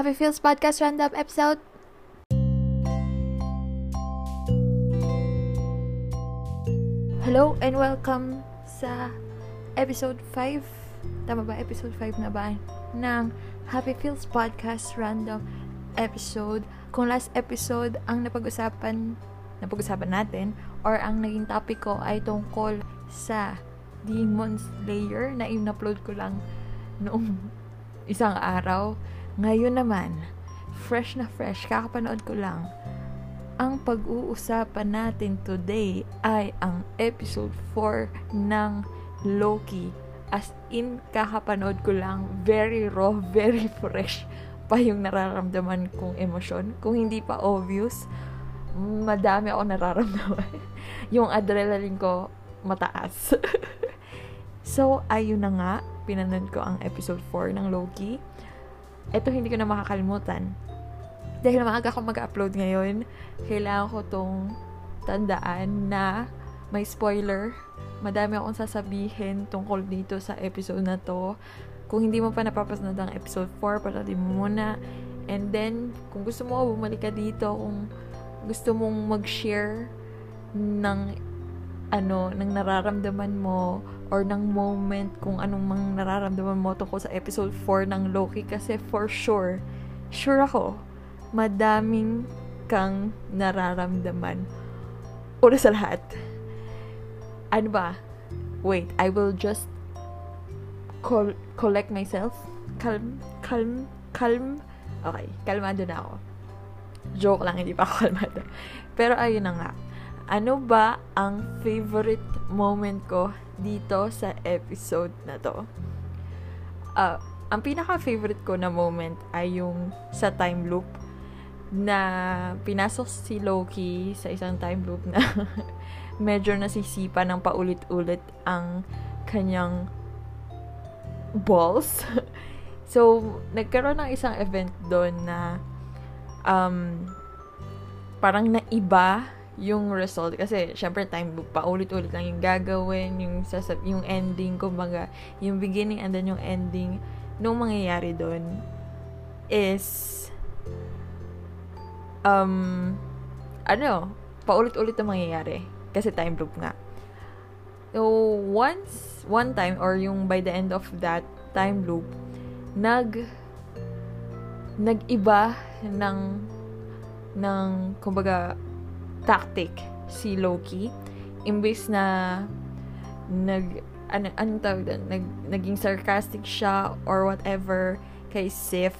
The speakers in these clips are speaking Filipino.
Happy Feels Podcast Random episode. Hello and welcome sa episode 5. Tama ba? Episode 5 na ba? Ng Happy Feels Podcast Random episode. Kung last episode ang napag-usapan napag-usapan natin or ang naging topic ko ay tungkol sa Demon Slayer na in-upload ko lang noong isang araw. Ngayon naman, fresh na fresh, kakapanood ko lang. Ang pag-uusapan natin today ay ang episode 4 ng Loki. As in, kakapanood ko lang, very raw, very fresh pa yung nararamdaman kong emosyon. Kung hindi pa obvious, madami ako nararamdaman. yung adrenaline ko mataas. so, ayun na nga, pinanood ko ang episode 4 ng Loki. Ito hindi ko na makakalimutan. Dahil maaga ako mag-upload ngayon, kailangan ko tong tandaan na may spoiler. Madami akong sasabihin tungkol dito sa episode na to. Kung hindi mo pa napapasanood ang episode 4, panoodin mo muna. And then, kung gusto mo, bumalik ka dito. Kung gusto mong mag-share ng ano, ng nararamdaman mo or ng moment kung anong mang nararamdaman mo tungkol sa episode 4 ng Loki kasi for sure, sure ako, madaming kang nararamdaman. Una sa lahat, ano ba? Wait, I will just col- collect myself. Calm, calm, calm. Okay, kalmado na ako. Joke lang, hindi pa ako kalmado. Pero ayun na nga. Ano ba ang favorite moment ko dito sa episode na to? Uh, ang pinaka-favorite ko na moment ay yung sa time loop na pinasok si Loki sa isang time loop na medyo nasisipa ng paulit-ulit ang kanyang balls. so, nagkaroon ng isang event doon na um, parang naiba yung result. Kasi syempre time loop pa ulit-ulit lang yung gagawin yung sasab yung ending kumbaga yung beginning and then yung ending nung mangyayari doon is um ano paulit-ulit na mangyayari kasi time loop nga. So once one time or yung by the end of that time loop nag nag-iba ng ng kumbaga tactic si Loki imbes na nag ano anong tawag doon? Nag, naging sarcastic siya or whatever kay Sif.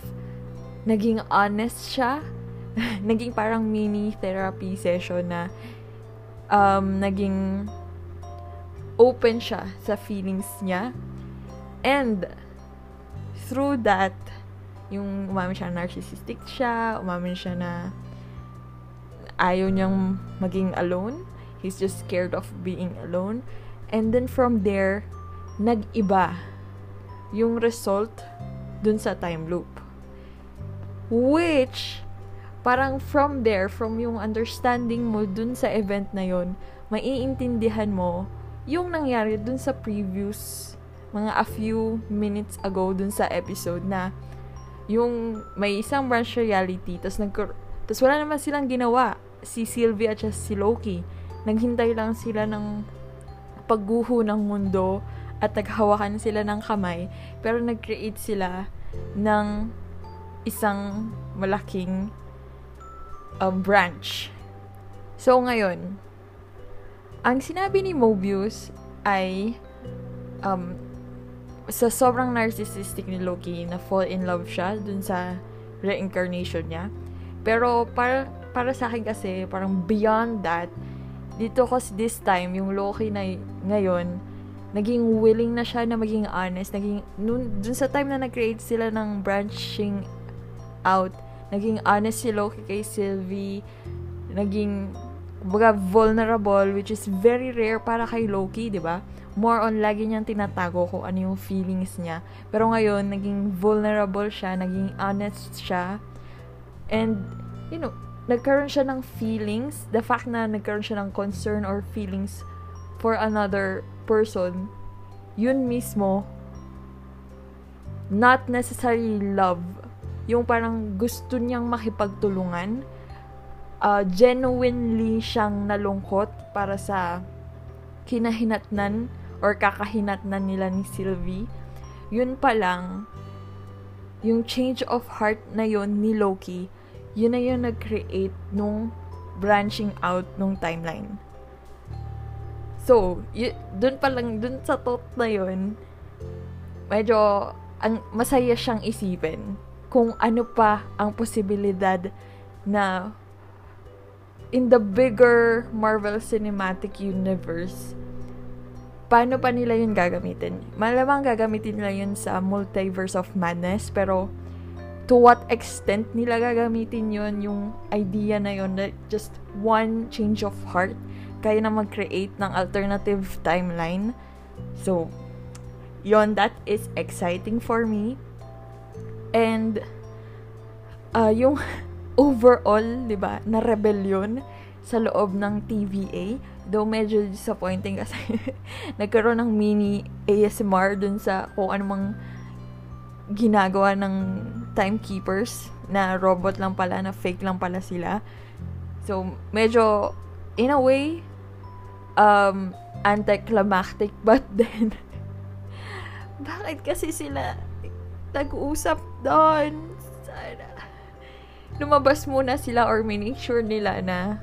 Naging honest siya. Naging parang mini therapy session na um, naging open siya sa feelings niya. And through that yung umamin siya narcissistic siya umamin siya na ayaw niyang maging alone. He's just scared of being alone. And then from there, nag-iba yung result dun sa time loop. Which, parang from there, from yung understanding mo dun sa event na yon maiintindihan mo yung nangyari dun sa previous mga a few minutes ago dun sa episode na yung may isang branch reality tas nag tas wala naman silang ginawa si Sylvie at si Loki. Naghintay lang sila ng pagguho ng mundo at naghawakan sila ng kamay pero nag-create sila ng isang malaking um, branch. So ngayon, ang sinabi ni Mobius ay um, sa sobrang narcissistic ni Loki na fall in love siya dun sa reincarnation niya. Pero para para sa akin kasi, parang beyond that, dito kasi this time, yung Loki na ngayon, naging willing na siya na maging honest. Naging, nun, dun sa time na nag-create sila ng branching out, naging honest si Loki kay Sylvie, naging, baga, vulnerable, which is very rare para kay Loki, di ba? More on, lagi niyang tinatago kung ano yung feelings niya. Pero ngayon, naging vulnerable siya, naging honest siya, and, you know, nagkaroon siya ng feelings, the fact na nagkaroon siya ng concern or feelings for another person, yun mismo, not necessarily love, yung parang gusto niyang makipagtulungan. Uh, genuinely siyang nalungkot para sa kinahinatnan or kakahinatnan nila ni Sylvie. Yun pa lang, yung change of heart na yon ni Loki, yun na yung nag-create nung branching out nung timeline. So, y- dun pa lang, dun sa thought na yun, medyo ang masaya siyang isipin kung ano pa ang posibilidad na in the bigger Marvel Cinematic Universe, paano pa nila yun gagamitin? Malamang gagamitin nila yun sa Multiverse of Madness, pero to what extent nila gagamitin yun, yung idea na yun, that just one change of heart, kaya na mag-create ng alternative timeline. So, yon that is exciting for me. And, uh, yung overall, di ba, na rebellion sa loob ng TVA, though medyo disappointing kasi nagkaroon ng mini ASMR dun sa kung anumang ginagawa ng timekeepers na robot lang pala, na fake lang pala sila. So, medyo, in a way, um, anticlimactic, but then, bakit kasi sila nag-uusap doon? Sana. Lumabas muna sila or make sure nila na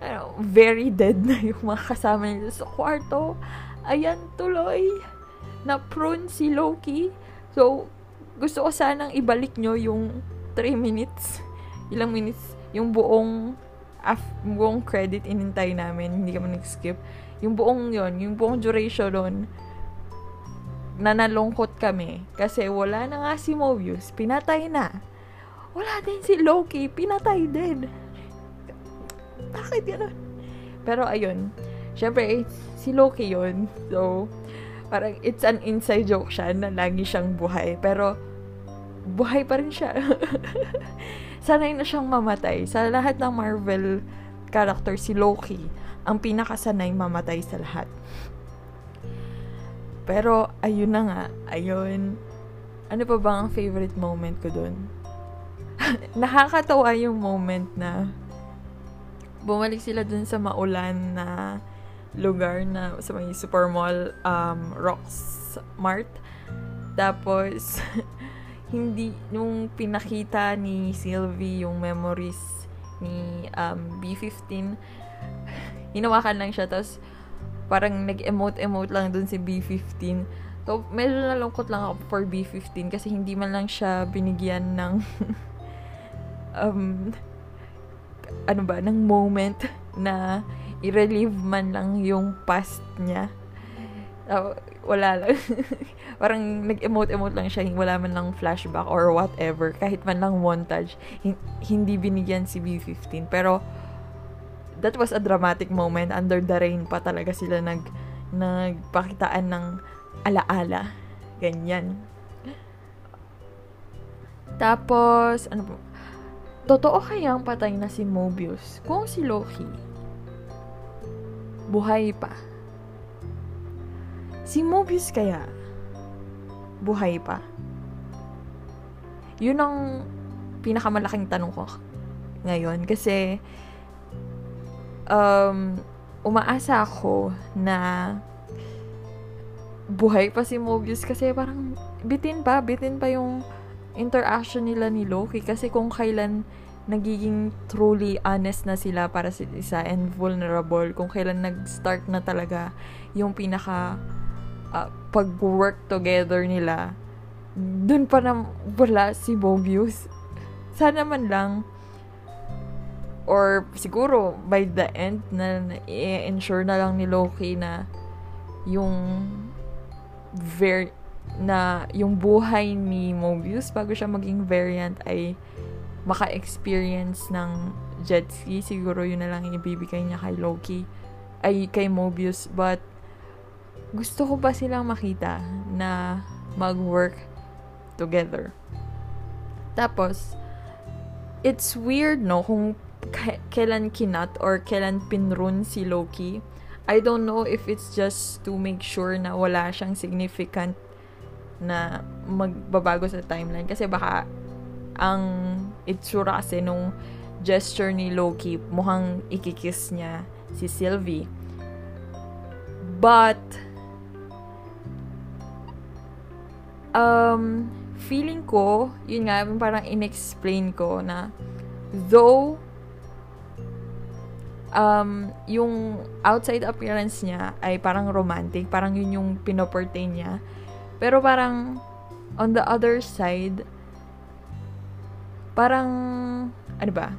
ano, very dead na yung mga kasama nila sa kwarto. Ayan, tuloy. Na prone si Loki. So, gusto ko sanang ibalik nyo yung 3 minutes. Ilang minutes. Yung buong af, buong credit inintay namin. Hindi kami nag-skip. Yung buong yon yung buong duration doon nanalungkot kami kasi wala na nga si Mobius, pinatay na. Wala din si Loki, pinatay din. Bakit yan? Pero ayun, syempre, si Loki yon So, parang it's an inside joke siya na lagi siyang buhay. Pero, buhay pa rin siya. Sanay na siyang mamatay. Sa lahat ng Marvel character, si Loki, ang pinakasanay mamatay sa lahat. Pero, ayun na nga. Ayun. Ano pa bang ang favorite moment ko dun? Nakakatawa yung moment na bumalik sila dun sa maulan na lugar na sa may supermall um, Rocks Mart. Tapos, hindi, nung pinakita ni Sylvie yung memories ni um, B15, hinawakan lang siya. Tapos, parang nag-emote-emote lang dun si B15. So, medyo nalungkot lang ako for B15 kasi hindi man lang siya binigyan ng um, ano ba, ng moment na i-relieve man lang yung past niya. Uh, wala lang. parang nag-emote-emote lang siya, wala man lang flashback or whatever, kahit man lang montage, hindi binigyan si B15. Pero, that was a dramatic moment. Under the rain pa talaga sila nag nagpakitaan ng alaala. Ganyan. Tapos, ano po? Totoo kayang patay na si Mobius kung si Loki buhay pa? Si Mobius kaya buhay pa? Yun ang pinakamalaking tanong ko ngayon kasi um, umaasa ako na buhay pa si Mobius kasi parang bitin pa, bitin pa yung interaction nila ni Loki kasi kung kailan nagiging truly honest na sila para sa isa and vulnerable kung kailan nag-start na talaga yung pinaka uh, pag-work together nila dun pa na wala si Mobius sana man lang or siguro by the end na i-ensure na lang ni Loki na yung ver na yung buhay ni Mobius bago siya maging variant ay maka-experience ng jet ski. Siguro yun na lang ibibigay niya kay Loki. Ay, kay Mobius. But, gusto ko pa silang makita na mag-work together. Tapos, it's weird, no? Kung kailan kinat or kailan pinrun si Loki. I don't know if it's just to make sure na wala siyang significant na magbabago sa timeline. Kasi baka ang itsura kasi nung gesture ni Loki, mukhang ikikiss niya si Sylvie. But, um, feeling ko, yun nga, parang inexplain ko na though um, yung outside appearance niya ay parang romantic, parang yun yung pinoportray niya. Pero parang, on the other side, parang, ano ba?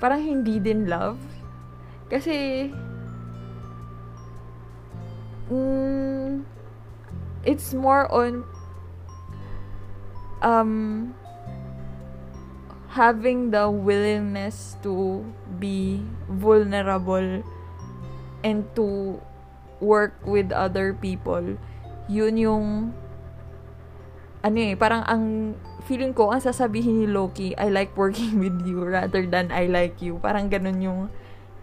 Parang hindi din love. Kasi, mm, it's more on um having the willingness to be vulnerable and to work with other people, yun yung ano eh, parang ang feeling ko, ang sasabihin ni Loki, I like working with you rather than I like you. Parang ganun yung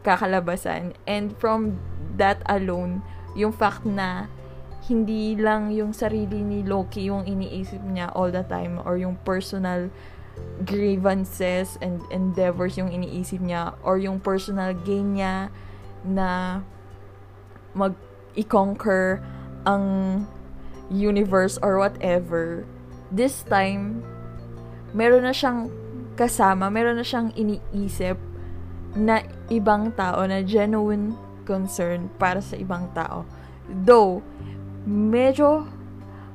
kakalabasan. And from that alone, yung fact na hindi lang yung sarili ni Loki yung iniisip niya all the time or yung personal grievances and endeavors yung iniisip niya or yung personal gain niya na mag i-conquer ang universe or whatever this time meron na siyang kasama meron na siyang iniisip na ibang tao na genuine concern para sa ibang tao though medyo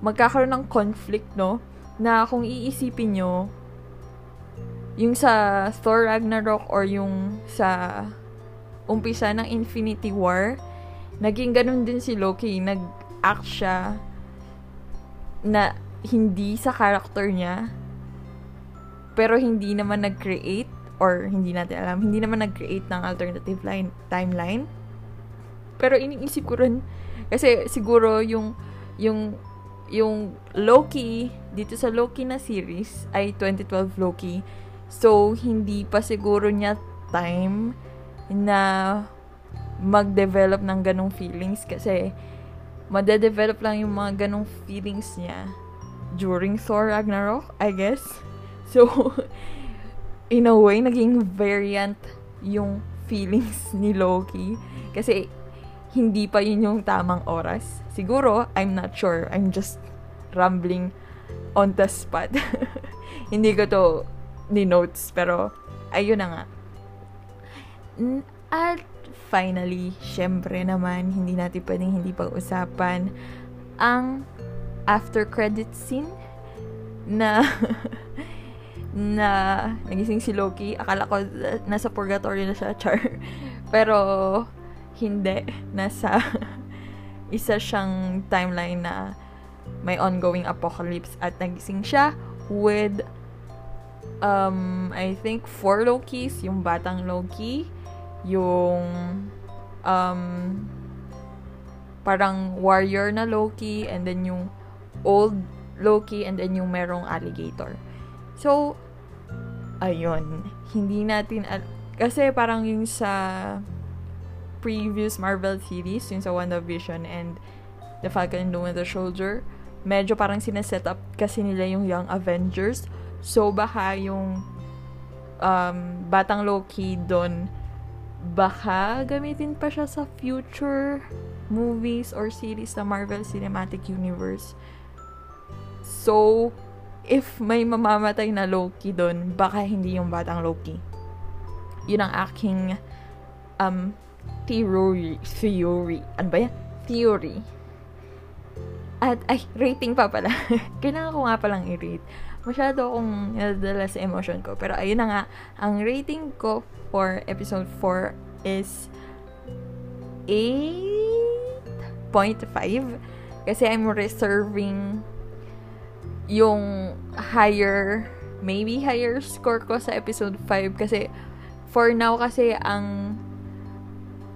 magkakaroon ng conflict no na kung iisipin nyo yung sa Thor Ragnarok or yung sa umpisa ng Infinity War, naging ganun din si Loki. Nag-act siya na hindi sa character niya, pero hindi naman nag-create or hindi natin alam, hindi naman nag-create ng alternative line, timeline. Pero iniisip ko rin, kasi siguro yung, yung, yung Loki, dito sa Loki na series, ay 2012 Loki, So, hindi pa siguro niya time na mag-develop ng ganong feelings kasi made-develop lang yung mga ganong feelings niya during Thor Ragnarok, I guess. So, in a way, naging variant yung feelings ni Loki. Kasi, hindi pa yun yung tamang oras. Siguro, I'm not sure. I'm just rambling on the spot. hindi ko to ni notes. Pero, ayun na nga. At finally, syempre naman, hindi natin pwedeng hindi pag-usapan ang after credit scene na na nagising si Loki. Akala ko nasa purgatory na siya, char. Pero, hindi. Nasa isa siyang timeline na may ongoing apocalypse at nagising siya with um, I think, four Lokis. Yung batang Loki, yung um, parang warrior na Loki, and then yung old Loki, and then yung merong alligator. So, ayun. Hindi natin, al- kasi parang yung sa previous Marvel series, yung sa WandaVision and The Falcon and the Winter Soldier, medyo parang sineset up kasi nila yung Young Avengers So, baka yung um, Batang Loki doon, baka gamitin pa siya sa future movies or series sa Marvel Cinematic Universe. So, if may mamamatay na Loki doon, baka hindi yung Batang Loki. Yun ang aking um, theory. Theory. Ano ba yan? Theory. At, ay, rating pa pala. Kailangan ko nga palang i-rate masyado akong nadala sa emotion ko. Pero ayun na nga, ang rating ko for episode 4 is 8.5 kasi I'm reserving yung higher maybe higher score ko sa episode 5 kasi for now kasi ang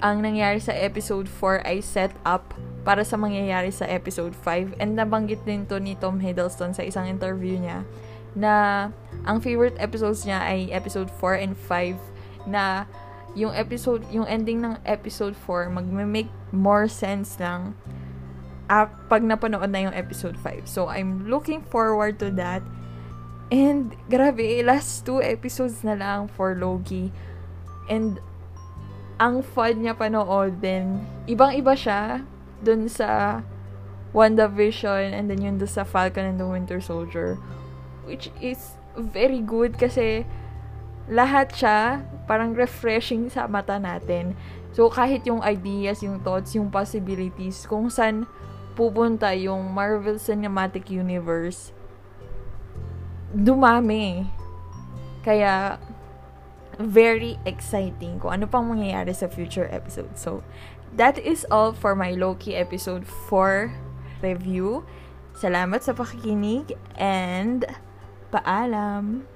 ang nangyari sa episode 4 ay set up para sa mangyayari sa episode 5. And nabanggit din to ni Tom Hiddleston sa isang interview niya na ang favorite episodes niya ay episode 4 and 5 na yung episode, yung ending ng episode 4 magme-make more sense lang uh, pag napanood na yung episode 5. So, I'm looking forward to that. And, grabe, last two episodes na lang for Loki. And, ang fun niya panoodin. Ibang-iba siya dun sa WandaVision and then yun dun sa Falcon and the Winter Soldier. Which is very good kasi lahat siya parang refreshing sa mata natin. So, kahit yung ideas, yung thoughts, yung possibilities, kung saan pupunta yung Marvel Cinematic Universe, dumami. Kaya, very exciting kung ano pang mangyayari sa future episode. So, that is all for my Loki episode 4 review. Salamat sa pakikinig and paalam!